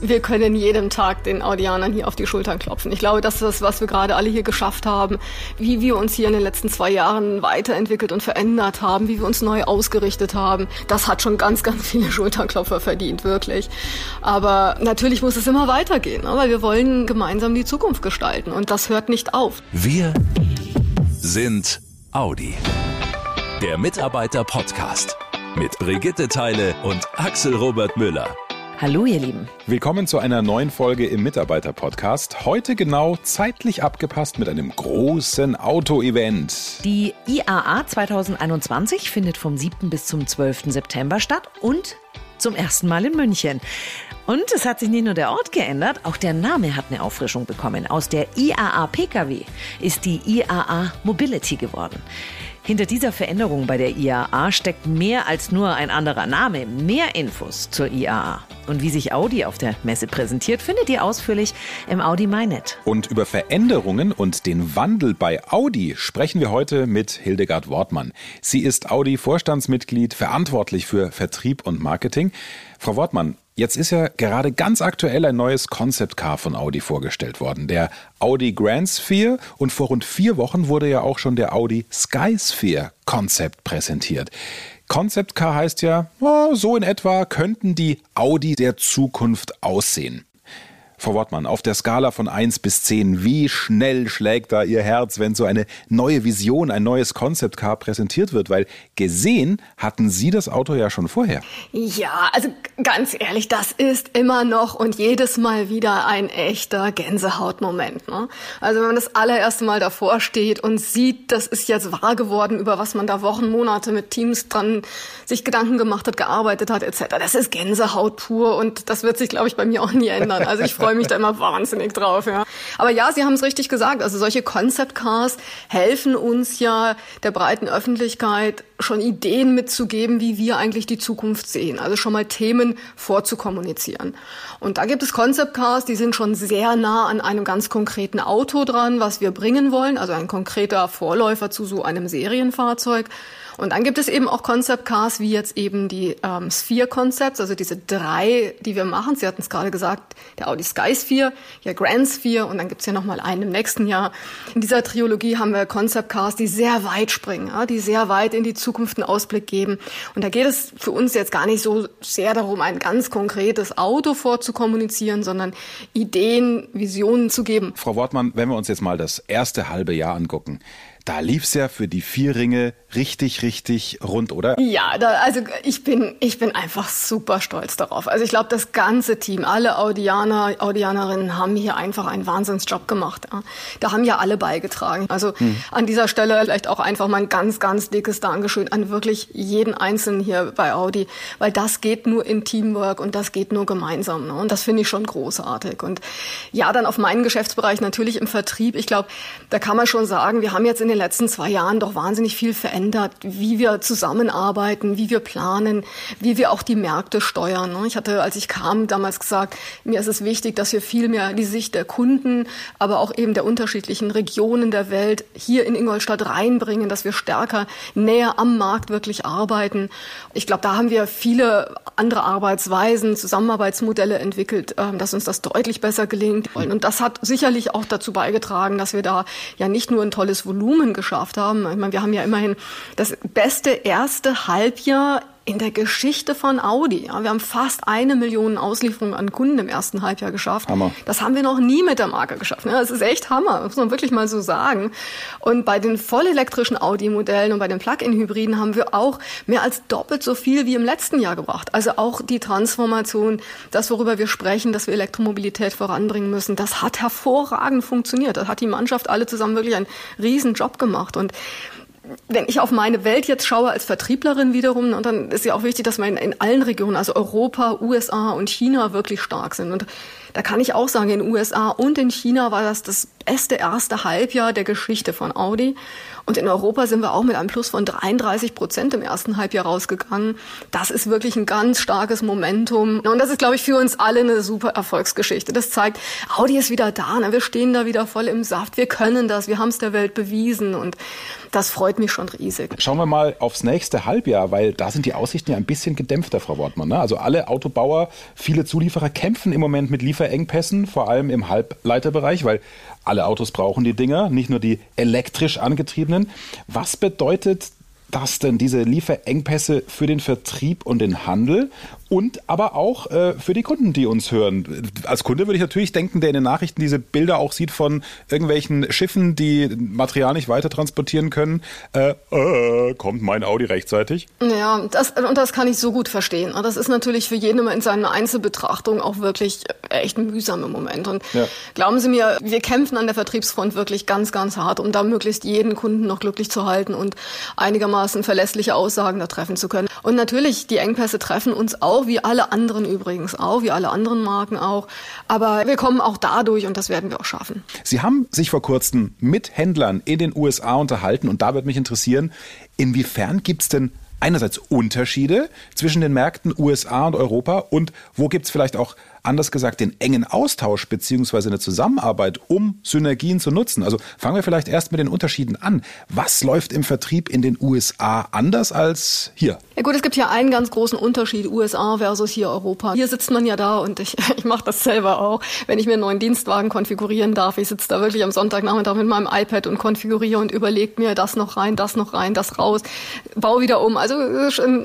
wir können jedem Tag den Audianern hier auf die Schultern klopfen. Ich glaube, das ist das, was wir gerade alle hier geschafft haben, wie wir uns hier in den letzten zwei Jahren weiterentwickelt und verändert haben, wie wir uns neu ausgerichtet haben. Das hat schon ganz, ganz viele Schulternklopfer verdient, wirklich. Aber natürlich muss es immer weitergehen, ne? weil wir wollen gemeinsam die Zukunft gestalten und das hört nicht auf. Wir sind Audi. Der Mitarbeiter-Podcast mit Brigitte Teile und Axel Robert Müller. Hallo ihr Lieben. Willkommen zu einer neuen Folge im Mitarbeiter-Podcast. Heute genau zeitlich abgepasst mit einem großen Auto-Event. Die IAA 2021 findet vom 7. bis zum 12. September statt und zum ersten Mal in München. Und es hat sich nicht nur der Ort geändert, auch der Name hat eine Auffrischung bekommen. Aus der IAA Pkw ist die IAA Mobility geworden. Hinter dieser Veränderung bei der IAA steckt mehr als nur ein anderer Name. Mehr Infos zur IAA. Und wie sich Audi auf der Messe präsentiert, findet ihr ausführlich im Audi MyNet. Und über Veränderungen und den Wandel bei Audi sprechen wir heute mit Hildegard Wortmann. Sie ist Audi-Vorstandsmitglied, verantwortlich für Vertrieb und Marketing. Frau Wortmann, Jetzt ist ja gerade ganz aktuell ein neues Concept Car von Audi vorgestellt worden, der Audi Grand Sphere. Und vor rund vier Wochen wurde ja auch schon der Audi Sky Sphere Concept präsentiert. Concept Car heißt ja, so in etwa könnten die Audi der Zukunft aussehen. Frau Wortmann, auf der Skala von 1 bis 10, wie schnell schlägt da Ihr Herz, wenn so eine neue Vision, ein neues Concept Car präsentiert wird? Weil gesehen hatten Sie das Auto ja schon vorher. Ja, also ganz ehrlich, das ist immer noch und jedes Mal wieder ein echter Gänsehautmoment. Ne? Also wenn man das allererste Mal davor steht und sieht, das ist jetzt wahr geworden, über was man da Wochen, Monate mit Teams dran sich Gedanken gemacht hat, gearbeitet hat, etc. Das ist Gänsehaut pur und das wird sich, glaube ich, bei mir auch nie ändern. Also ich freue freue mich da immer wahnsinnig drauf. Ja. Aber ja, Sie haben es richtig gesagt. Also solche Concept Cars helfen uns ja der breiten Öffentlichkeit schon Ideen mitzugeben, wie wir eigentlich die Zukunft sehen. Also schon mal Themen vorzukommunizieren. Und da gibt es Concept Cars, die sind schon sehr nah an einem ganz konkreten Auto dran, was wir bringen wollen. Also ein konkreter Vorläufer zu so einem Serienfahrzeug. Und dann gibt es eben auch Concept Cars, wie jetzt eben die ähm, Sphere Concepts, also diese drei, die wir machen. Sie hatten es gerade gesagt, der Audi Sky Sphere, ja Grand Sphere und dann gibt's ja nochmal einen im nächsten Jahr. In dieser Trilogie haben wir Concept Cars, die sehr weit springen, ja, die sehr weit in die Zukunft einen Ausblick geben. Und da geht es für uns jetzt gar nicht so sehr darum, ein ganz konkretes Auto vorzukommunizieren, sondern Ideen, Visionen zu geben. Frau Wortmann, wenn wir uns jetzt mal das erste halbe Jahr angucken, da lief's ja für die vier Ringe richtig, richtig rund, oder? Ja, da, also ich bin, ich bin einfach super stolz darauf. Also ich glaube, das ganze Team, alle Audianer, Audianerinnen haben hier einfach einen Wahnsinnsjob gemacht. Ja. Da haben ja alle beigetragen. Also hm. an dieser Stelle vielleicht auch einfach mal ein ganz, ganz dickes Dankeschön an wirklich jeden Einzelnen hier bei Audi, weil das geht nur in Teamwork und das geht nur gemeinsam. Ne? Und das finde ich schon großartig. Und ja, dann auf meinen Geschäftsbereich natürlich im Vertrieb. Ich glaube, da kann man schon sagen, wir haben jetzt in den letzten zwei Jahren doch wahnsinnig viel verändert, wie wir zusammenarbeiten, wie wir planen, wie wir auch die Märkte steuern. Ich hatte, als ich kam, damals gesagt, mir ist es wichtig, dass wir viel mehr die Sicht der Kunden, aber auch eben der unterschiedlichen Regionen der Welt hier in Ingolstadt reinbringen, dass wir stärker näher am Markt wirklich arbeiten. Ich glaube, da haben wir viele andere Arbeitsweisen, Zusammenarbeitsmodelle entwickelt, ähm, dass uns das deutlich besser gelingt. Und das hat sicherlich auch dazu beigetragen, dass wir da ja nicht nur ein tolles Volumen Volumen geschafft haben. Ich meine, wir haben ja immerhin das beste erste Halbjahr in der Geschichte von Audi. Ja, wir haben fast eine Million Auslieferungen an Kunden im ersten Halbjahr geschafft. Hammer. Das haben wir noch nie mit der Marke geschafft. Ja, das ist echt Hammer, muss man wirklich mal so sagen. Und bei den vollelektrischen Audi-Modellen und bei den Plug-in-Hybriden haben wir auch mehr als doppelt so viel wie im letzten Jahr gebracht. Also auch die Transformation, das, worüber wir sprechen, dass wir Elektromobilität voranbringen müssen, das hat hervorragend funktioniert. Das hat die Mannschaft alle zusammen wirklich einen riesen Job gemacht. Und wenn ich auf meine Welt jetzt schaue als Vertrieblerin wiederum, und dann ist ja auch wichtig, dass wir in, in allen Regionen, also Europa, USA und China wirklich stark sind. Und da kann ich auch sagen, in den USA und in China war das das beste erste Halbjahr der Geschichte von Audi. Und in Europa sind wir auch mit einem Plus von 33 Prozent im ersten Halbjahr rausgegangen. Das ist wirklich ein ganz starkes Momentum. Und das ist, glaube ich, für uns alle eine super Erfolgsgeschichte. Das zeigt, Audi ist wieder da. Ne? Wir stehen da wieder voll im Saft. Wir können das. Wir haben es der Welt bewiesen. Und das freut mich schon riesig. Schauen wir mal aufs nächste Halbjahr, weil da sind die Aussichten ja ein bisschen gedämpfter, Frau Wortmann. Ne? Also alle Autobauer, viele Zulieferer kämpfen im Moment mit Lieferengpässen, vor allem im Halbleiterbereich, weil alle Autos brauchen die Dinger, nicht nur die elektrisch angetriebenen. Was bedeutet das denn, diese Lieferengpässe für den Vertrieb und den Handel? und aber auch äh, für die Kunden, die uns hören. Als Kunde würde ich natürlich denken, der in den Nachrichten diese Bilder auch sieht von irgendwelchen Schiffen, die Material nicht weiter transportieren können. Äh, äh, kommt mein Audi rechtzeitig? Ja, das, und das kann ich so gut verstehen. Das ist natürlich für jeden immer in seiner Einzelbetrachtung auch wirklich echt mühsam im Moment. Und ja. glauben Sie mir, wir kämpfen an der Vertriebsfront wirklich ganz, ganz hart, um da möglichst jeden Kunden noch glücklich zu halten und einigermaßen verlässliche Aussagen da treffen zu können. Und natürlich, die Engpässe treffen uns auch auch, wie alle anderen übrigens auch, wie alle anderen Marken auch. Aber wir kommen auch dadurch und das werden wir auch schaffen. Sie haben sich vor kurzem mit Händlern in den USA unterhalten und da wird mich interessieren, inwiefern gibt es denn einerseits Unterschiede zwischen den Märkten USA und Europa und wo gibt es vielleicht auch anders gesagt, den engen Austausch beziehungsweise eine Zusammenarbeit, um Synergien zu nutzen. Also fangen wir vielleicht erst mit den Unterschieden an. Was läuft im Vertrieb in den USA anders als hier? Ja gut, es gibt hier einen ganz großen Unterschied, USA versus hier Europa. Hier sitzt man ja da und ich, ich mache das selber auch, wenn ich mir einen neuen Dienstwagen konfigurieren darf. Ich sitze da wirklich am Sonntagnachmittag mit meinem iPad und konfiguriere und überlege mir das noch rein, das noch rein, das raus, baue wieder um. Also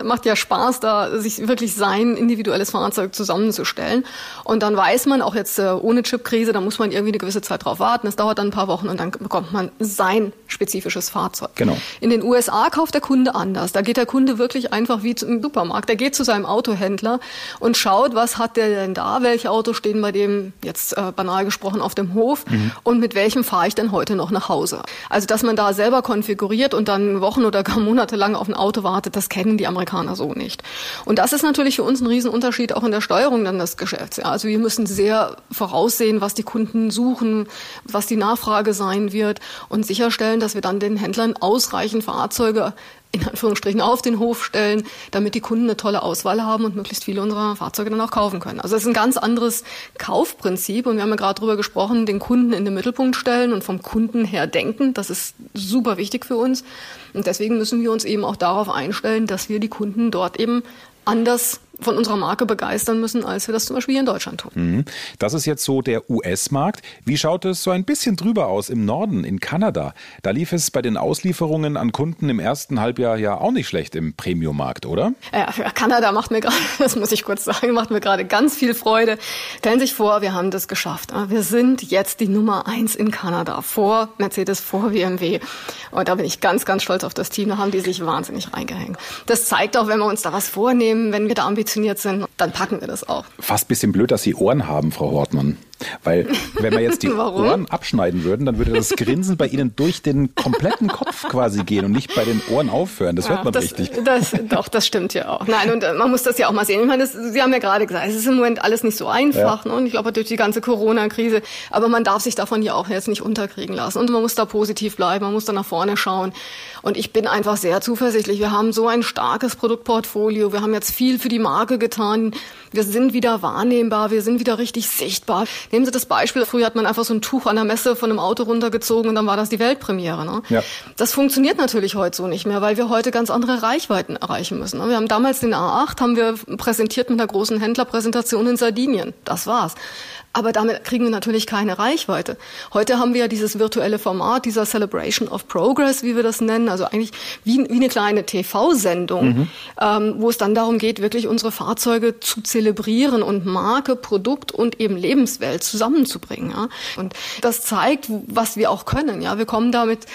macht ja Spaß, da sich wirklich sein individuelles Fahrzeug zusammenzustellen. Und dann weiß man, auch jetzt äh, ohne Chipkrise, da muss man irgendwie eine gewisse Zeit drauf warten. Es dauert dann ein paar Wochen und dann bekommt man sein spezifisches Fahrzeug. Genau. In den USA kauft der Kunde anders. Da geht der Kunde wirklich einfach wie zum Supermarkt. Der geht zu seinem Autohändler und schaut, was hat der denn da? Welche Autos stehen bei dem, jetzt äh, banal gesprochen, auf dem Hof? Mhm. Und mit welchem fahre ich denn heute noch nach Hause? Also, dass man da selber konfiguriert und dann Wochen oder gar Monate lang auf ein Auto wartet, das kennen die Amerikaner so nicht. Und das ist natürlich für uns ein Riesenunterschied auch in der Steuerung dann des Geschäfts. Ja, also wir müssen sehr voraussehen, was die Kunden suchen, was die Nachfrage sein wird und sicherstellen, dass wir dann den Händlern ausreichend Fahrzeuge in Anführungsstrichen auf den Hof stellen, damit die Kunden eine tolle Auswahl haben und möglichst viele unserer Fahrzeuge dann auch kaufen können. Also es ist ein ganz anderes Kaufprinzip und wir haben ja gerade darüber gesprochen, den Kunden in den Mittelpunkt stellen und vom Kunden her denken. Das ist super wichtig für uns und deswegen müssen wir uns eben auch darauf einstellen, dass wir die Kunden dort eben anders von unserer Marke begeistern müssen, als wir das zum Beispiel hier in Deutschland tun. Mhm. Das ist jetzt so der US-Markt. Wie schaut es so ein bisschen drüber aus im Norden, in Kanada? Da lief es bei den Auslieferungen an Kunden im ersten Halbjahr ja auch nicht schlecht im Premium-Markt, oder? Ja, Kanada macht mir gerade, das muss ich kurz sagen, macht mir gerade ganz viel Freude. Stellen Sie sich vor, wir haben das geschafft. Wir sind jetzt die Nummer eins in Kanada, vor Mercedes, vor BMW. Und da bin ich ganz, ganz stolz auf das Team. Da haben die sich wahnsinnig reingehängt. Das zeigt auch, wenn wir uns da was vornehmen, wenn wir da ambitioniert ambitioniert sind, dann packen wir das auch. Fast ein bisschen blöd, dass Sie Ohren haben, Frau Hortmann. Weil wenn wir jetzt die Ohren abschneiden würden, dann würde das Grinsen bei Ihnen durch den kompletten Kopf quasi gehen und nicht bei den Ohren aufhören. Das hört man das, richtig. Das, doch, das stimmt ja auch. Nein, und äh, man muss das ja auch mal sehen. Ich meine, das, Sie haben ja gerade gesagt, es ist im Moment alles nicht so einfach. Ja. Ne? Und ich glaube, durch die ganze Corona-Krise. Aber man darf sich davon ja auch jetzt nicht unterkriegen lassen. Und man muss da positiv bleiben, man muss da nach vorne schauen. Und ich bin einfach sehr zuversichtlich. Wir haben so ein starkes Produktportfolio. Wir haben jetzt viel für die Marke getan. Wir sind wieder wahrnehmbar. Wir sind wieder richtig sichtbar. Nehmen Sie das Beispiel, früher hat man einfach so ein Tuch an der Messe von einem Auto runtergezogen und dann war das die Weltpremiere. Ne? Ja. Das funktioniert natürlich heute so nicht mehr, weil wir heute ganz andere Reichweiten erreichen müssen. Ne? Wir haben damals den A8, haben wir präsentiert mit einer großen Händlerpräsentation in Sardinien. Das war's. Aber damit kriegen wir natürlich keine Reichweite. Heute haben wir ja dieses virtuelle Format, dieser Celebration of Progress, wie wir das nennen, also eigentlich wie, wie eine kleine TV-Sendung, mhm. ähm, wo es dann darum geht, wirklich unsere Fahrzeuge zu zelebrieren und Marke, Produkt und eben Lebenswelt zusammenzubringen. Ja? Und das zeigt, was wir auch können. Ja, wir kommen damit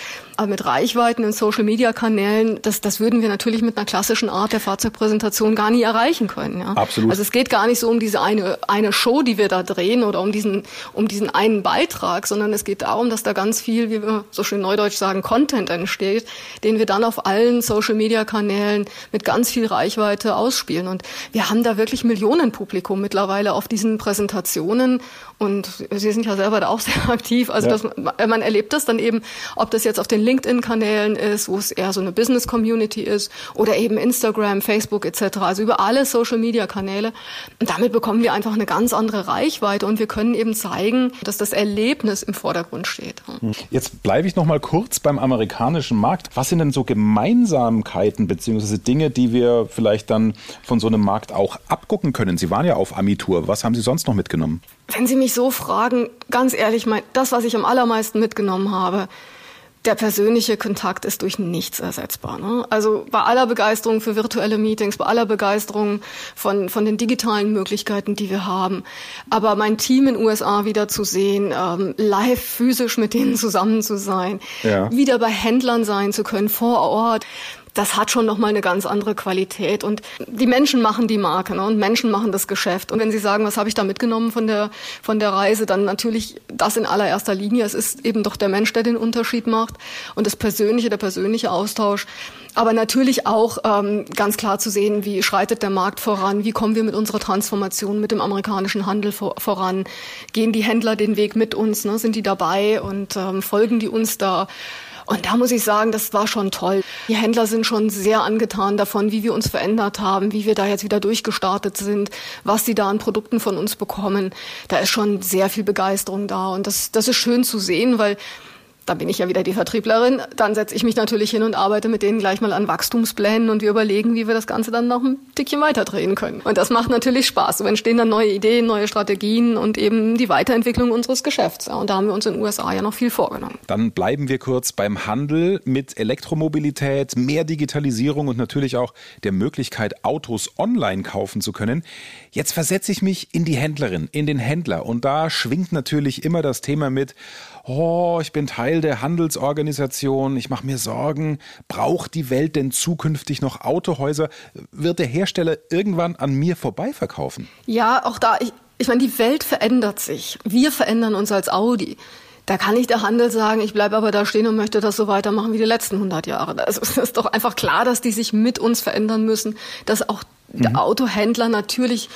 mit Reichweiten in Social-Media-Kanälen, das, das würden wir natürlich mit einer klassischen Art der Fahrzeugpräsentation gar nie erreichen können. Ja? Absolut. Also es geht gar nicht so um diese eine, eine Show, die wir da drehen oder um diesen, um diesen einen Beitrag, sondern es geht darum, dass da ganz viel, wie wir so schön neudeutsch sagen, Content entsteht, den wir dann auf allen Social-Media-Kanälen mit ganz viel Reichweite ausspielen. Und wir haben da wirklich Millionenpublikum mittlerweile auf diesen Präsentationen Und Sie sind ja selber da auch sehr aktiv. Also ja. das, man erlebt das dann eben, ob das jetzt auf den LinkedIn-Kanälen ist, wo es eher so eine Business-Community ist, oder eben Instagram, Facebook etc. Also über alle Social-Media-Kanäle. Und damit bekommen wir einfach eine ganz andere Reichweite und wir können eben zeigen, dass das Erlebnis im Vordergrund steht. Jetzt bleibe ich noch mal kurz beim amerikanischen Markt. Was sind denn so Gemeinsamkeiten beziehungsweise Dinge, die wir vielleicht dann von so einem Markt auch abgucken können? Sie waren ja auf Amitur. Was haben Sie sonst noch mitgenommen? Wenn Sie mich so fragen, ganz ehrlich, mein, das, was ich am allermeisten mitgenommen habe, der persönliche Kontakt ist durch nichts ersetzbar. Ne? Also bei aller Begeisterung für virtuelle Meetings, bei aller Begeisterung von, von den digitalen Möglichkeiten, die wir haben. Aber mein Team in USA wieder zu sehen, ähm, live physisch mit denen zusammen zu sein, ja. wieder bei Händlern sein zu können, vor Ort das hat schon nochmal eine ganz andere Qualität. Und die Menschen machen die Marke ne? und Menschen machen das Geschäft. Und wenn Sie sagen, was habe ich da mitgenommen von der, von der Reise, dann natürlich das in allererster Linie. Es ist eben doch der Mensch, der den Unterschied macht und das Persönliche, der persönliche Austausch. Aber natürlich auch ähm, ganz klar zu sehen, wie schreitet der Markt voran, wie kommen wir mit unserer Transformation, mit dem amerikanischen Handel vor, voran, gehen die Händler den Weg mit uns, ne? sind die dabei und ähm, folgen die uns da. Und da muss ich sagen, das war schon toll. Die Händler sind schon sehr angetan davon, wie wir uns verändert haben, wie wir da jetzt wieder durchgestartet sind, was sie da an Produkten von uns bekommen. Da ist schon sehr viel Begeisterung da. Und das, das ist schön zu sehen, weil da bin ich ja wieder die Vertrieblerin, dann setze ich mich natürlich hin und arbeite mit denen gleich mal an Wachstumsplänen und wir überlegen, wie wir das Ganze dann noch ein Tickchen weiterdrehen können. Und das macht natürlich Spaß. So entstehen dann neue Ideen, neue Strategien und eben die Weiterentwicklung unseres Geschäfts. Und da haben wir uns in den USA ja noch viel vorgenommen. Dann bleiben wir kurz beim Handel mit Elektromobilität, mehr Digitalisierung und natürlich auch der Möglichkeit, Autos online kaufen zu können. Jetzt versetze ich mich in die Händlerin, in den Händler und da schwingt natürlich immer das Thema mit, oh, ich bin Teil der Handelsorganisation, ich mache mir Sorgen, braucht die Welt denn zukünftig noch Autohäuser? Wird der Hersteller irgendwann an mir vorbeiverkaufen? Ja, auch da, ich, ich meine, die Welt verändert sich. Wir verändern uns als Audi. Da kann nicht der Handel sagen, ich bleibe aber da stehen und möchte das so weitermachen wie die letzten 100 Jahre. Also es ist doch einfach klar, dass die sich mit uns verändern müssen, dass auch der mhm. Autohändler natürlich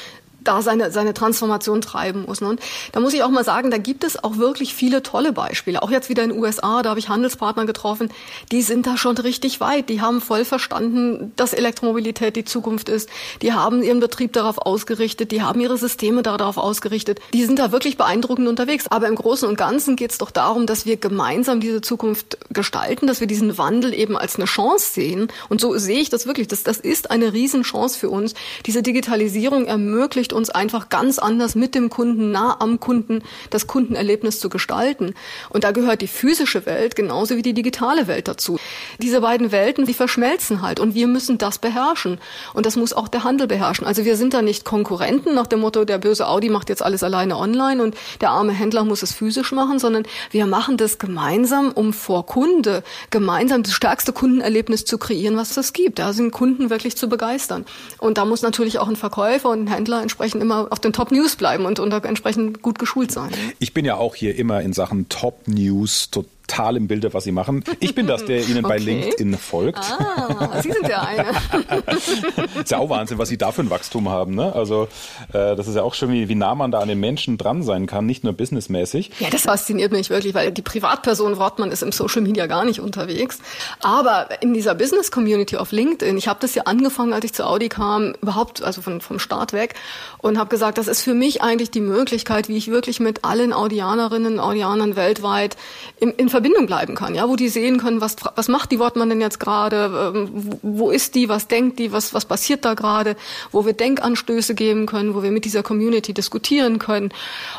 da seine, seine Transformation treiben muss. Ne? Und da muss ich auch mal sagen, da gibt es auch wirklich viele tolle Beispiele. Auch jetzt wieder in den USA, da habe ich Handelspartner getroffen, die sind da schon richtig weit. Die haben voll verstanden, dass Elektromobilität die Zukunft ist. Die haben ihren Betrieb darauf ausgerichtet, die haben ihre Systeme darauf ausgerichtet. Die sind da wirklich beeindruckend unterwegs. Aber im Großen und Ganzen geht es doch darum, dass wir gemeinsam diese Zukunft gestalten, dass wir diesen Wandel eben als eine Chance sehen. Und so sehe ich das wirklich. Das, das ist eine Riesenchance für uns. Diese Digitalisierung ermöglicht uns einfach ganz anders mit dem Kunden, nah am Kunden, das Kundenerlebnis zu gestalten. Und da gehört die physische Welt genauso wie die digitale Welt dazu. Diese beiden Welten, die verschmelzen halt und wir müssen das beherrschen. Und das muss auch der Handel beherrschen. Also wir sind da nicht Konkurrenten nach dem Motto, der böse Audi macht jetzt alles alleine online und der arme Händler muss es physisch machen, sondern wir machen das gemeinsam, um vor Kunde gemeinsam das stärkste Kundenerlebnis zu kreieren, was es gibt. Da sind Kunden wirklich zu begeistern. Und da muss natürlich auch ein Verkäufer und ein Händler entsprechend entsprechend immer auf den Top News bleiben und, und entsprechend gut geschult sein. Ich bin ja auch hier immer in Sachen Top News total total im Bilde, was Sie machen. Ich bin das, der Ihnen okay. bei LinkedIn folgt. Ah, Sie sind der eine. ist ja auch Wahnsinn, was Sie da für ein Wachstum haben. Ne? Also äh, das ist ja auch schon, wie, wie nah man da an den Menschen dran sein kann, nicht nur businessmäßig. Ja, das fasziniert mich wirklich, weil die Privatperson Wortmann ist im Social Media gar nicht unterwegs. Aber in dieser Business-Community auf LinkedIn, ich habe das ja angefangen, als ich zu Audi kam, überhaupt, also von, vom Start weg, und habe gesagt, das ist für mich eigentlich die Möglichkeit, wie ich wirklich mit allen Audianerinnen, Audianern weltweit in, in Verbindung bleiben kann, ja, wo die sehen können, was, was macht die Wortmann denn jetzt gerade, ähm, wo ist die, was denkt die, was, was passiert da gerade, wo wir Denkanstöße geben können, wo wir mit dieser Community diskutieren können.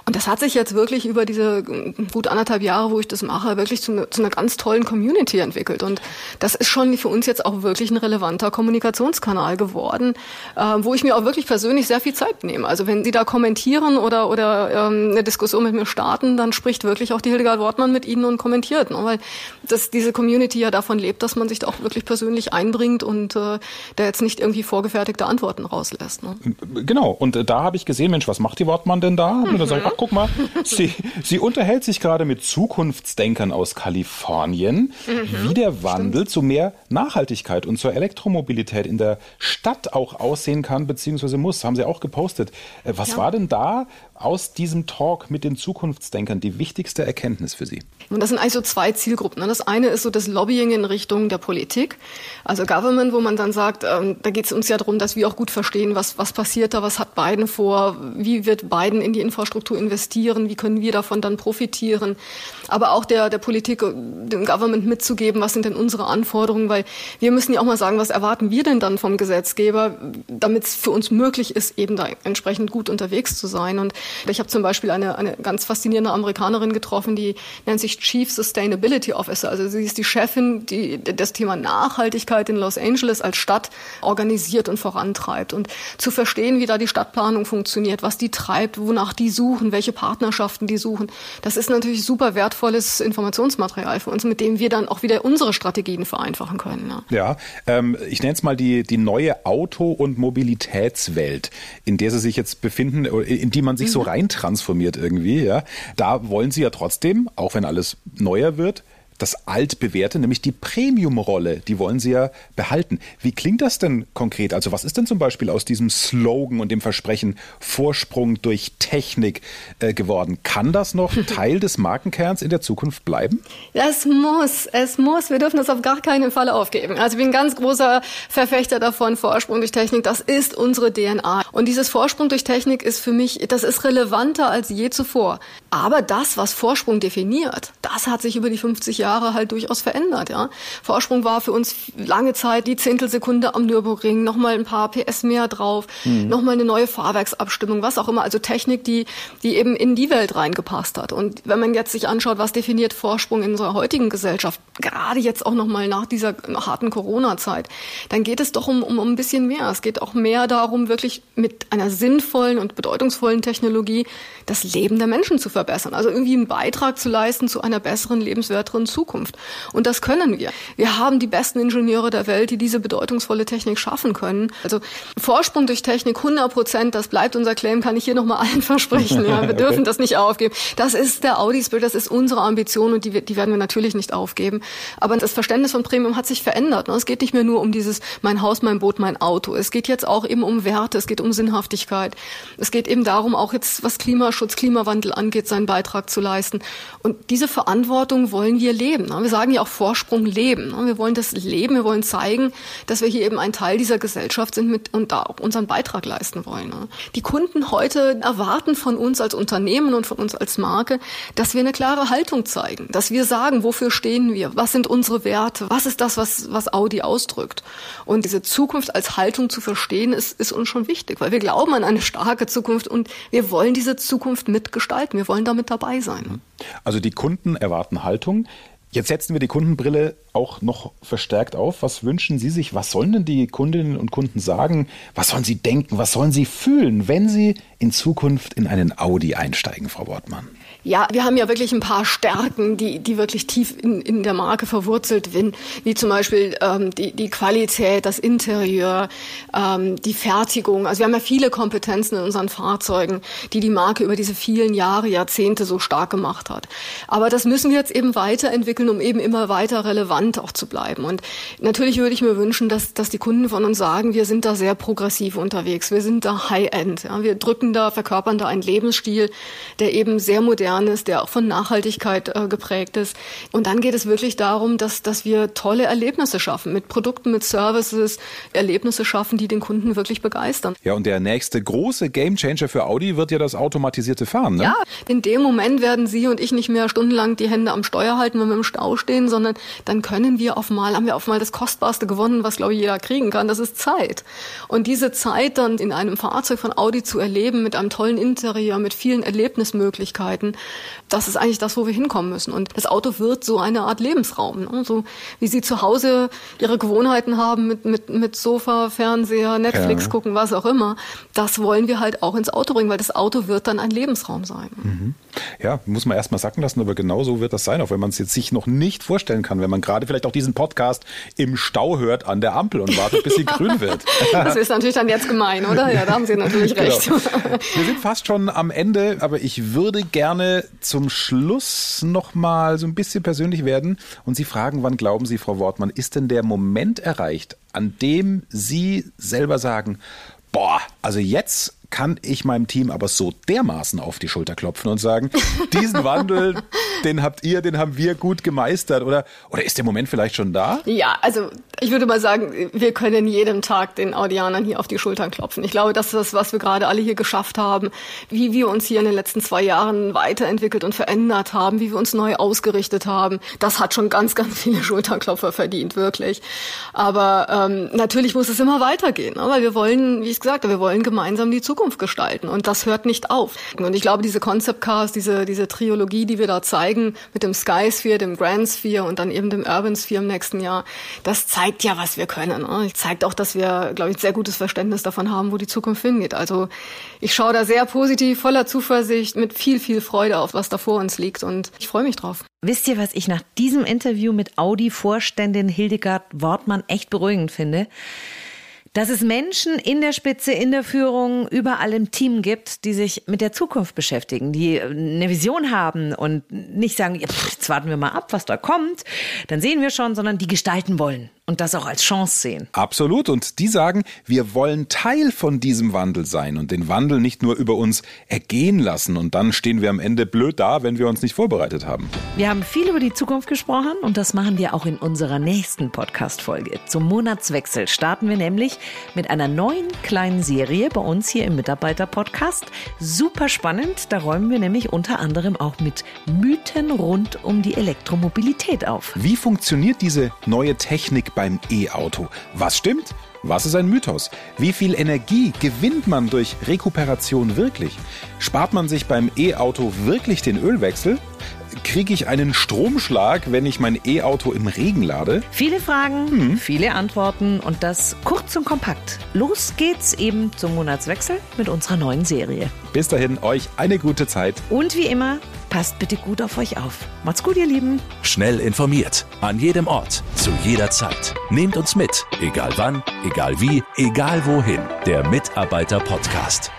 Und das hat sich jetzt wirklich über diese äh, gut anderthalb Jahre, wo ich das mache, wirklich zu, ne, zu einer ganz tollen Community entwickelt. Und das ist schon für uns jetzt auch wirklich ein relevanter Kommunikationskanal geworden, äh, wo ich mir auch wirklich persönlich sehr viel Zeit nehme. Also wenn Sie da kommentieren oder, oder ähm, eine Diskussion mit mir starten, dann spricht wirklich auch die Hildegard Wortmann mit Ihnen und kommentiert kommentiert, ne? weil das, diese Community ja davon lebt, dass man sich da auch wirklich persönlich einbringt und äh, da jetzt nicht irgendwie vorgefertigte Antworten rauslässt. Ne? Genau, und äh, da habe ich gesehen, Mensch, was macht die Wortmann denn da? Und dann sage ich, ach guck mal, sie, sie unterhält sich gerade mit Zukunftsdenkern aus Kalifornien, mhm, wie der Wandel stimmt. zu mehr Nachhaltigkeit und zur Elektromobilität in der Stadt auch aussehen kann, beziehungsweise muss. Haben sie auch gepostet. Äh, was ja. war denn da, aus diesem Talk mit den Zukunftsdenkern die wichtigste Erkenntnis für Sie? Und das sind eigentlich so zwei Zielgruppen. Ne? Das eine ist so das Lobbying in Richtung der Politik, also Government, wo man dann sagt, ähm, da geht es uns ja darum, dass wir auch gut verstehen, was, was passiert da, was hat Biden vor, wie wird Biden in die Infrastruktur investieren, wie können wir davon dann profitieren. Aber auch der, der Politik, dem Government mitzugeben, was sind denn unsere Anforderungen, weil wir müssen ja auch mal sagen, was erwarten wir denn dann vom Gesetzgeber, damit es für uns möglich ist, eben da entsprechend gut unterwegs zu sein. Und ich habe zum Beispiel eine, eine ganz faszinierende Amerikanerin getroffen, die nennt sich Chief Sustainability Officer. Also sie ist die Chefin, die das Thema Nachhaltigkeit in Los Angeles als Stadt organisiert und vorantreibt. Und zu verstehen, wie da die Stadtplanung funktioniert, was die treibt, wonach die suchen, welche Partnerschaften die suchen, das ist natürlich super wertvolles Informationsmaterial für uns, mit dem wir dann auch wieder unsere Strategien vereinfachen können. Ja, ja ähm, ich nenne es mal die, die neue Auto- und Mobilitätswelt, in der Sie sich jetzt befinden, in die man sich mhm. So rein transformiert irgendwie. Ja, da wollen Sie ja trotzdem, auch wenn alles alles neuer wird, das altbewährte, nämlich die Premium-Rolle, die wollen sie ja behalten. Wie klingt das denn konkret? Also was ist denn zum Beispiel aus diesem Slogan und dem Versprechen Vorsprung durch Technik äh, geworden? Kann das noch Teil des Markenkerns in der Zukunft bleiben? Es muss, es muss. Wir dürfen das auf gar keinen Fall aufgeben. Also ich bin ein ganz großer Verfechter davon, Vorsprung durch Technik, das ist unsere DNA. Und dieses Vorsprung durch Technik ist für mich, das ist relevanter als je zuvor. Aber das, was Vorsprung definiert, das hat sich über die 50 Jahre halt durchaus verändert. Ja. Vorsprung war für uns lange Zeit die Zehntelsekunde am Nürburgring, nochmal ein paar PS mehr drauf, mhm. nochmal eine neue Fahrwerksabstimmung, was auch immer. Also Technik, die, die eben in die Welt reingepasst hat. Und wenn man jetzt sich anschaut, was definiert Vorsprung in unserer heutigen Gesellschaft, gerade jetzt auch nochmal nach dieser harten Corona-Zeit, dann geht es doch um, um, um ein bisschen mehr. Es geht auch mehr darum, wirklich mit einer sinnvollen und bedeutungsvollen Technologie das Leben der Menschen zu verbessern. Also irgendwie einen Beitrag zu leisten zu einer besseren, lebenswerteren Zukunft. Und das können wir. Wir haben die besten Ingenieure der Welt, die diese bedeutungsvolle Technik schaffen können. Also Vorsprung durch Technik 100 Prozent, das bleibt unser Claim, kann ich hier nochmal allen versprechen. Ja, wir dürfen okay. das nicht aufgeben. Das ist der Audi Spirit, das ist unsere Ambition und die, die werden wir natürlich nicht aufgeben. Aber das Verständnis von Premium hat sich verändert. Ne? Es geht nicht mehr nur um dieses mein Haus, mein Boot, mein Auto. Es geht jetzt auch eben um Werte, es geht um Sinnhaftigkeit. Es geht eben darum, auch jetzt was Klimaschutz, Klimawandel angeht, seinen Beitrag zu leisten. Und diese Verantwortung wollen wir leben leben. Ne? Wir sagen ja auch Vorsprung leben. Ne? Wir wollen das leben, wir wollen zeigen, dass wir hier eben ein Teil dieser Gesellschaft sind mit, und da auch unseren Beitrag leisten wollen. Ne? Die Kunden heute erwarten von uns als Unternehmen und von uns als Marke, dass wir eine klare Haltung zeigen, dass wir sagen, wofür stehen wir, was sind unsere Werte, was ist das, was, was Audi ausdrückt. Und diese Zukunft als Haltung zu verstehen, ist, ist uns schon wichtig, weil wir glauben an eine starke Zukunft und wir wollen diese Zukunft mitgestalten, wir wollen damit dabei sein. Also die Kunden erwarten Haltung. Jetzt setzen wir die Kundenbrille auch noch verstärkt auf. Was wünschen Sie sich? Was sollen denn die Kundinnen und Kunden sagen? Was sollen sie denken? Was sollen sie fühlen, wenn sie in Zukunft in einen Audi einsteigen, Frau Wortmann? Ja, wir haben ja wirklich ein paar Stärken, die, die wirklich tief in, in der Marke verwurzelt sind, wie zum Beispiel ähm, die, die Qualität, das Interieur, ähm, die Fertigung. Also wir haben ja viele Kompetenzen in unseren Fahrzeugen, die die Marke über diese vielen Jahre, Jahrzehnte so stark gemacht hat. Aber das müssen wir jetzt eben weiterentwickeln, um eben immer weiter relevant auch zu bleiben. Und natürlich würde ich mir wünschen, dass, dass die Kunden von uns sagen, wir sind da sehr progressiv unterwegs, wir sind da High-End. Ja, wir drücken da, verkörpern da einen Lebensstil, der eben sehr modern modern ist, der auch von Nachhaltigkeit äh, geprägt ist. Und dann geht es wirklich darum, dass, dass wir tolle Erlebnisse schaffen, mit Produkten, mit Services, Erlebnisse schaffen, die den Kunden wirklich begeistern. Ja, und der nächste große Gamechanger für Audi wird ja das automatisierte Fahren. Ne? Ja, in dem Moment werden Sie und ich nicht mehr stundenlang die Hände am Steuer halten, wenn wir im Stau stehen, sondern dann können wir auf mal, haben wir auf mal das Kostbarste gewonnen, was glaube ich jeder kriegen kann, das ist Zeit. Und diese Zeit dann in einem Fahrzeug von Audi zu erleben, mit einem tollen Interieur, mit vielen Erlebnismöglichkeiten, das ist eigentlich das, wo wir hinkommen müssen. Und das Auto wird so eine Art Lebensraum. Ne? So wie Sie zu Hause Ihre Gewohnheiten haben mit, mit, mit Sofa, Fernseher, Netflix ja. gucken, was auch immer. Das wollen wir halt auch ins Auto bringen, weil das Auto wird dann ein Lebensraum sein. Mhm. Ja, muss man erstmal sacken lassen, aber genau so wird das sein, auch wenn man es jetzt sich noch nicht vorstellen kann, wenn man gerade vielleicht auch diesen Podcast im Stau hört an der Ampel und wartet, bis sie grün wird. Das ist natürlich dann jetzt gemein, oder? Ja, da haben Sie natürlich genau. recht. Genau. Wir sind fast schon am Ende, aber ich würde gerne zum Schluss nochmal so ein bisschen persönlich werden und Sie fragen, wann glauben Sie, Frau Wortmann, ist denn der Moment erreicht, an dem Sie selber sagen, boah, also jetzt kann ich meinem Team aber so dermaßen auf die Schulter klopfen und sagen, diesen Wandel, den habt ihr, den haben wir gut gemeistert oder, oder ist der Moment vielleicht schon da? Ja, also ich würde mal sagen, wir können jeden Tag den Audianern hier auf die Schultern klopfen. Ich glaube, das ist das, was wir gerade alle hier geschafft haben, wie wir uns hier in den letzten zwei Jahren weiterentwickelt und verändert haben, wie wir uns neu ausgerichtet haben. Das hat schon ganz, ganz viele Schulternklopfer verdient, wirklich. Aber ähm, natürlich muss es immer weitergehen, ne? weil wir wollen, wie ich gesagt habe, wir wollen gemeinsam die Zukunft gestalten und das hört nicht auf. Und ich glaube, diese Concept Cars, diese, diese Triologie, die wir da zeigen, mit dem Sky Sphere, dem Grand Sphere und dann eben dem Urban Sphere im nächsten Jahr, das zeigt ja, was wir können. Ne? Zeigt auch, dass wir, glaube ich, ein sehr gutes Verständnis davon haben, wo die Zukunft hingeht. Also ich schaue da sehr positiv, voller Zuversicht, mit viel, viel Freude auf, was da vor uns liegt und ich freue mich drauf. Wisst ihr, was ich nach diesem Interview mit Audi-Vorständin Hildegard Wortmann echt beruhigend finde? Dass es Menschen in der Spitze, in der Führung, überall im Team gibt, die sich mit der Zukunft beschäftigen, die eine Vision haben und nicht sagen, jetzt warten wir mal ab, was da kommt, dann sehen wir schon, sondern die gestalten wollen und das auch als Chance sehen. Absolut. Und die sagen, wir wollen Teil von diesem Wandel sein und den Wandel nicht nur über uns ergehen lassen. Und dann stehen wir am Ende blöd da, wenn wir uns nicht vorbereitet haben. Wir haben viel über die Zukunft gesprochen und das machen wir auch in unserer nächsten Podcast-Folge. Zum Monatswechsel starten wir nämlich mit einer neuen kleinen Serie bei uns hier im Mitarbeiter-Podcast. Super spannend. Da räumen wir nämlich unter anderem auch mit Mythen rund um die Elektromobilität auf. Wie funktioniert diese neue Technik beim E-Auto. Was stimmt? Was ist ein Mythos? Wie viel Energie gewinnt man durch Rekuperation wirklich? Spart man sich beim E-Auto wirklich den Ölwechsel? Kriege ich einen Stromschlag, wenn ich mein E-Auto im Regen lade? Viele Fragen, mhm. viele Antworten und das kurz und kompakt. Los geht's eben zum Monatswechsel mit unserer neuen Serie. Bis dahin, euch eine gute Zeit. Und wie immer, Passt bitte gut auf euch auf. Macht's gut, ihr Lieben. Schnell informiert. An jedem Ort. Zu jeder Zeit. Nehmt uns mit. Egal wann, egal wie, egal wohin. Der Mitarbeiter-Podcast.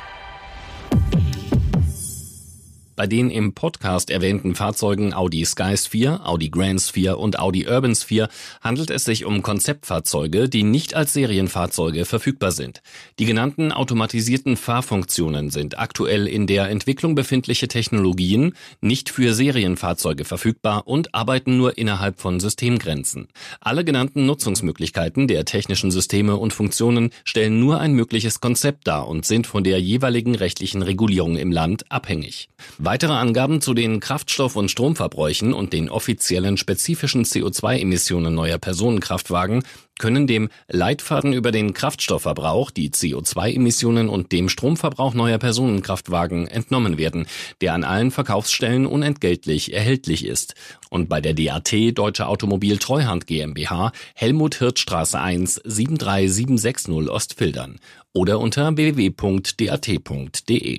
Bei den im Podcast erwähnten Fahrzeugen Audi Sky Sphere, Audi Grand Sphere und Audi Urban Sphere handelt es sich um Konzeptfahrzeuge, die nicht als Serienfahrzeuge verfügbar sind. Die genannten automatisierten Fahrfunktionen sind aktuell in der Entwicklung befindliche Technologien, nicht für Serienfahrzeuge verfügbar und arbeiten nur innerhalb von Systemgrenzen. Alle genannten Nutzungsmöglichkeiten der technischen Systeme und Funktionen stellen nur ein mögliches Konzept dar und sind von der jeweiligen rechtlichen Regulierung im Land abhängig. Weitere Angaben zu den Kraftstoff- und Stromverbräuchen und den offiziellen spezifischen CO2-Emissionen neuer Personenkraftwagen können dem Leitfaden über den Kraftstoffverbrauch, die CO2-Emissionen und dem Stromverbrauch neuer Personenkraftwagen entnommen werden, der an allen Verkaufsstellen unentgeltlich erhältlich ist und bei der DAT Deutsche Automobil Treuhand GmbH Helmut Hirtstraße 1 73760 Ostfildern oder unter www.dat.de.